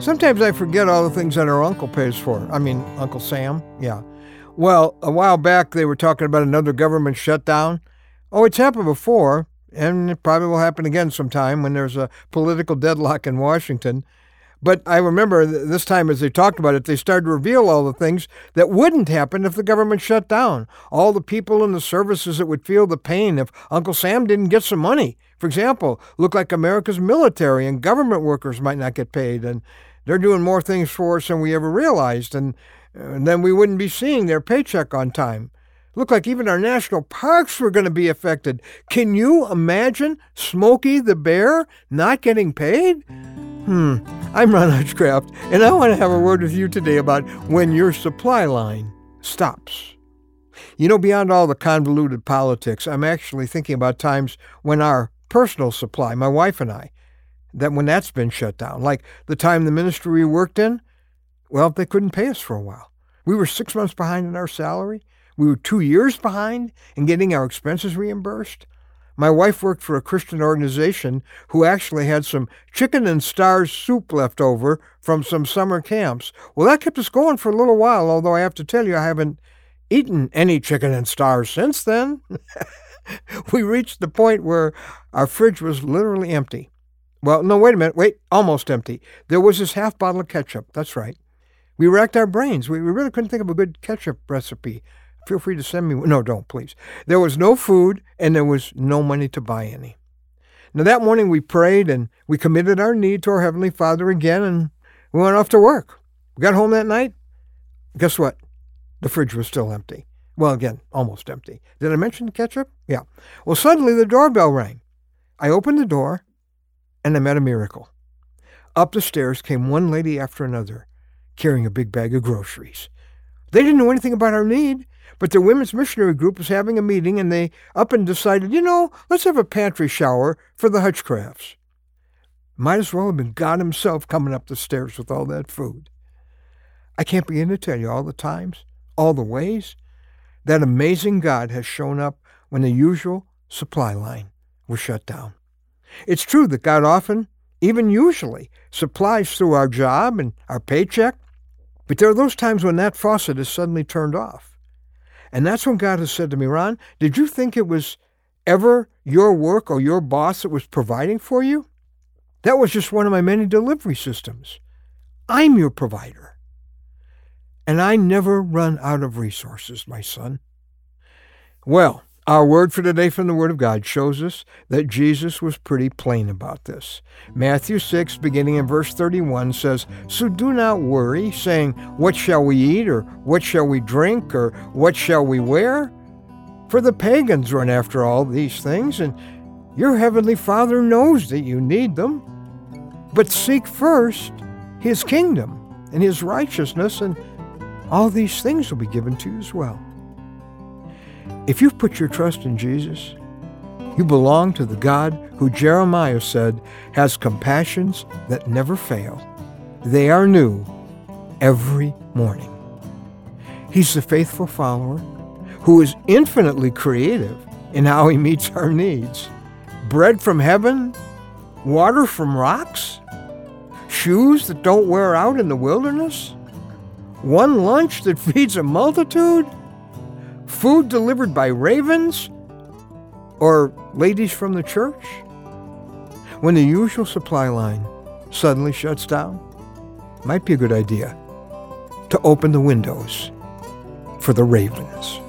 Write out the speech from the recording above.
Sometimes I forget all the things that our uncle pays for. I mean, Uncle Sam. Yeah. Well, a while back they were talking about another government shutdown. Oh, it's happened before, and it probably will happen again sometime when there's a political deadlock in Washington. But I remember this time as they talked about it, they started to reveal all the things that wouldn't happen if the government shut down. All the people in the services that would feel the pain if Uncle Sam didn't get some money. For example, look like America's military and government workers might not get paid, and they're doing more things for us than we ever realized, and, and then we wouldn't be seeing their paycheck on time. Look like even our national parks were going to be affected. Can you imagine Smokey the Bear not getting paid? Hmm, I'm Ron Hutchcraft, and I want to have a word with you today about when your supply line stops. You know, beyond all the convoluted politics, I'm actually thinking about times when our personal supply, my wife and I, that when that's been shut down, like the time the ministry we worked in, well, they couldn't pay us for a while. We were six months behind in our salary. We were two years behind in getting our expenses reimbursed. My wife worked for a Christian organization who actually had some chicken and stars soup left over from some summer camps. Well, that kept us going for a little while, although I have to tell you, I haven't eaten any chicken and stars since then. we reached the point where our fridge was literally empty. Well, no, wait a minute. Wait, almost empty. There was this half bottle of ketchup. That's right. We racked our brains. We, we really couldn't think of a good ketchup recipe. Feel free to send me. No, don't, please. There was no food and there was no money to buy any. Now, that morning we prayed and we committed our need to our Heavenly Father again and we went off to work. We got home that night. Guess what? The fridge was still empty. Well, again, almost empty. Did I mention ketchup? Yeah. Well, suddenly the doorbell rang. I opened the door and I met a miracle. Up the stairs came one lady after another, carrying a big bag of groceries. They didn't know anything about our need. But the women's missionary group was having a meeting and they up and decided, you know, let's have a pantry shower for the Hutchcrafts. Might as well have been God Himself coming up the stairs with all that food. I can't begin to tell you all the times, all the ways that amazing God has shown up when the usual supply line was shut down. It's true that God often, even usually, supplies through our job and our paycheck, but there are those times when that faucet is suddenly turned off. And that's when God has said to me, Ron, did you think it was ever your work or your boss that was providing for you? That was just one of my many delivery systems. I'm your provider. And I never run out of resources, my son. Well, our word for today from the Word of God shows us that Jesus was pretty plain about this. Matthew 6, beginning in verse 31, says, So do not worry, saying, What shall we eat, or what shall we drink, or what shall we wear? For the pagans run after all these things, and your heavenly Father knows that you need them. But seek first His kingdom and His righteousness, and all these things will be given to you as well. If you've put your trust in Jesus, you belong to the God who Jeremiah said has compassions that never fail. They are new every morning. He's the faithful follower who is infinitely creative in how he meets our needs. Bread from heaven, water from rocks, shoes that don't wear out in the wilderness, one lunch that feeds a multitude, food delivered by ravens or ladies from the church? When the usual supply line suddenly shuts down, might be a good idea to open the windows for the ravens.